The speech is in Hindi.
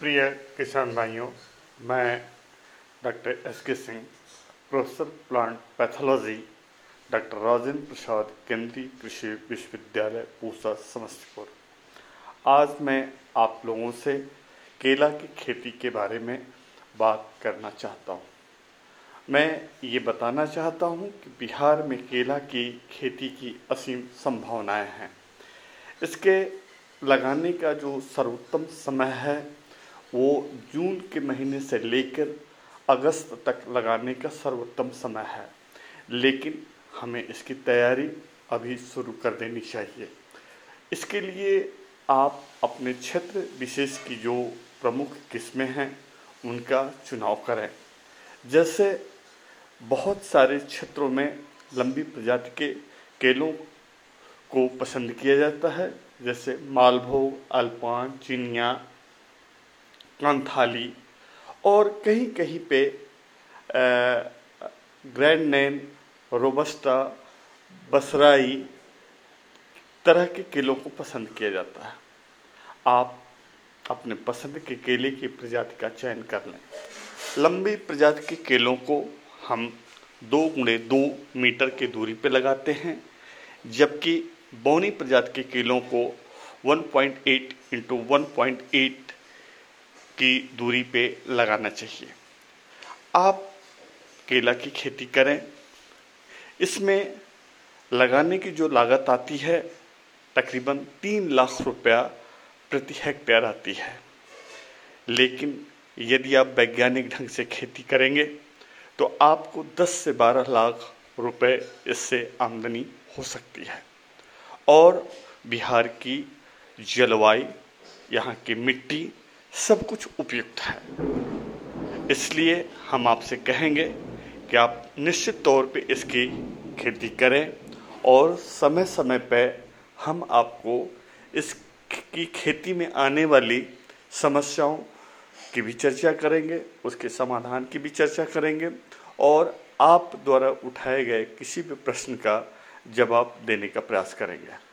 प्रिय किसान भाइयों, मैं doctor S K Singh, professor plant pathology, doctor Rajendra Prasad, केंद्रीय कृषि विश्वविद्यालय, पूसा, समस्तीपुर। आज मैं आप लोगों से केला की खेती के बारे में बात करना चाहता हूँ। मैं ये बताना चाहता हूँ कि बिहार में केला की खेती की असीम संभावनाएँ हैं। इसके लगाने का जो सर्वोत्तम समय है वो जून के महीने से लेकर अगस्त तक लगाने का सर्वोत्तम समय है। लेकिन हमें इसकी तैयारी अभी शुरू कर देनी चाहिए। इसके लिए आप अपने क्षेत्र, विशेष की जो प्रमुख किस्में हैं, उनका चुनाव करें। जैसे बहुत सारे क्षेत्रों में लंबी प्रजाति के केलों को पसंद किया जाता है, जैसे मालभोग, अल्पान, चिनिया कांथाली और कहीं कहीं पे ग्रैंड नैन, रोबस्टा, बसराई, तरह के केलों को पसंद किया जाता है। आप अपने पसंद के केले की प्रजाति का चयन कर लें। लंबी प्रजाति के केलों को हम दो गुणे दो मीटर की दूरी पर लगाते हैं, जबकि बौनी प्रजाति के केलों को 1.8 पॉइंट एट इंटू वन की दूरी पे लगाना चाहिए। आप केला की खेती करें। इसमें लगाने की जो लागत आती है, तकरीबन तीन लाख रुपया प्रति हेक्टेयर आती है। लेकिन यदि आप वैज्ञानिक ढंग से खेती करेंगे तो आपको 10 से 12 लाख रुपए इससे आमदनी हो सकती है। और बिहार की जलवायु, यहाँ की मिट्टी सब कुछ उपयुक्त है। इसलिए हम आपसे कहेंगे कि आप निश्चित तौर पे इसकी खेती करें और समय समय पर हम आपको इसकी खेती में आने वाली समस्याओं की भी चर्चा करेंगे, उसके समाधान की भी चर्चा करेंगे और आप द्वारा उठाए गए किसी भी प्रश्न का जवाब देने का प्रयास करेंगे।